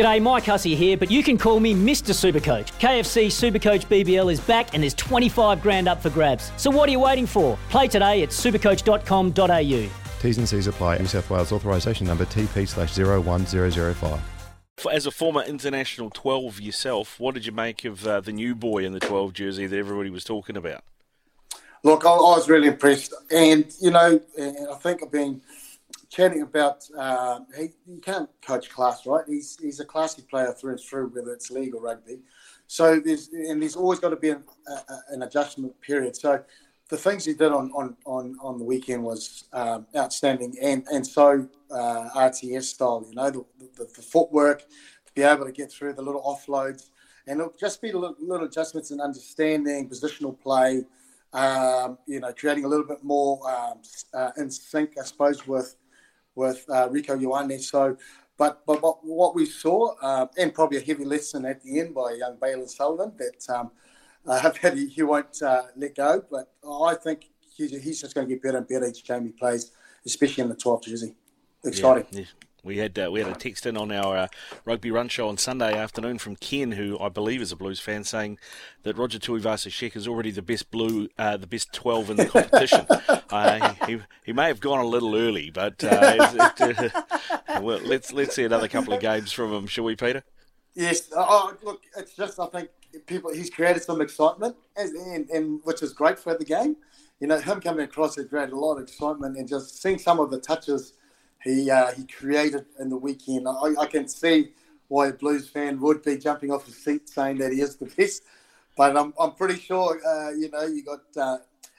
G'day, Mike Hussey here, but you can call me Mr. Supercoach. KFC Supercoach BBL is back and there's 25 grand up for grabs. So what are you waiting for? Play today at supercoach.com.au. T's and C's apply. New South Wales authorisation number TP slash 01005. As a former international 12 yourself, what did you make of uh, the new boy in the 12 jersey that everybody was talking about? Look, I, I was really impressed. And, you know, I think I've been chatting about uh, he, you can't coach class, right? He's he's a classy player through and through, whether it's league or rugby. So there's and there's always got to be an, a, an adjustment period. So the things he did on on on, on the weekend was um, outstanding, and and so uh, RTS style, you know, the, the, the, footwork to be able to get through the little offloads, and it'll just be little, little adjustments in understanding positional play. Um, you know, creating a little bit more um, uh, in sync, I suppose, with with uh, Rieko Ioane. So, but, but but what we saw, uh, and probably a heavy lesson at the end by young Bailyn Sullivan that um, uh, that he, he won't uh, let go. But I think he's, he's just going to get better and better each game he plays, especially in the 12 jersey. Exciting. Yeah, yeah. We had uh, we had a text in on our uh, rugby run show on Sunday afternoon from Ken, who I believe is a Blues fan, saying that Roger Tuivasa-Sheck is already the best blue, uh, the best twelve in the competition. Uh, he, he may have gone a little early, but uh, it, well, let's let's see another couple of games from him, shall we, Pita? Yes. Oh, look, it's just I think people he's created some excitement, and, and, and which is great for the game. You know, him coming across has created a lot of excitement, and just seeing some of the touches he uh, he created in the weekend. I, I, can see why a Blues fan would be jumping off his seat saying that he is the best. But I'm, I'm pretty sure, uh, you know, you got uh,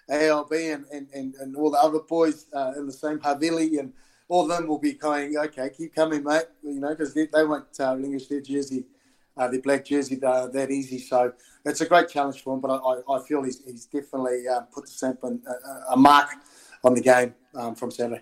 ALB and, and, and, and, all the other boys uh, in the same Havili and all of them will be going, okay, keep coming, mate, you know, because they, they won't uh, relinquish their jersey, uh, their black jersey that easy. So it's a great challenge for him, but I, I feel he's, he's definitely put the stamp uh, a mark on the game um, from Saturday.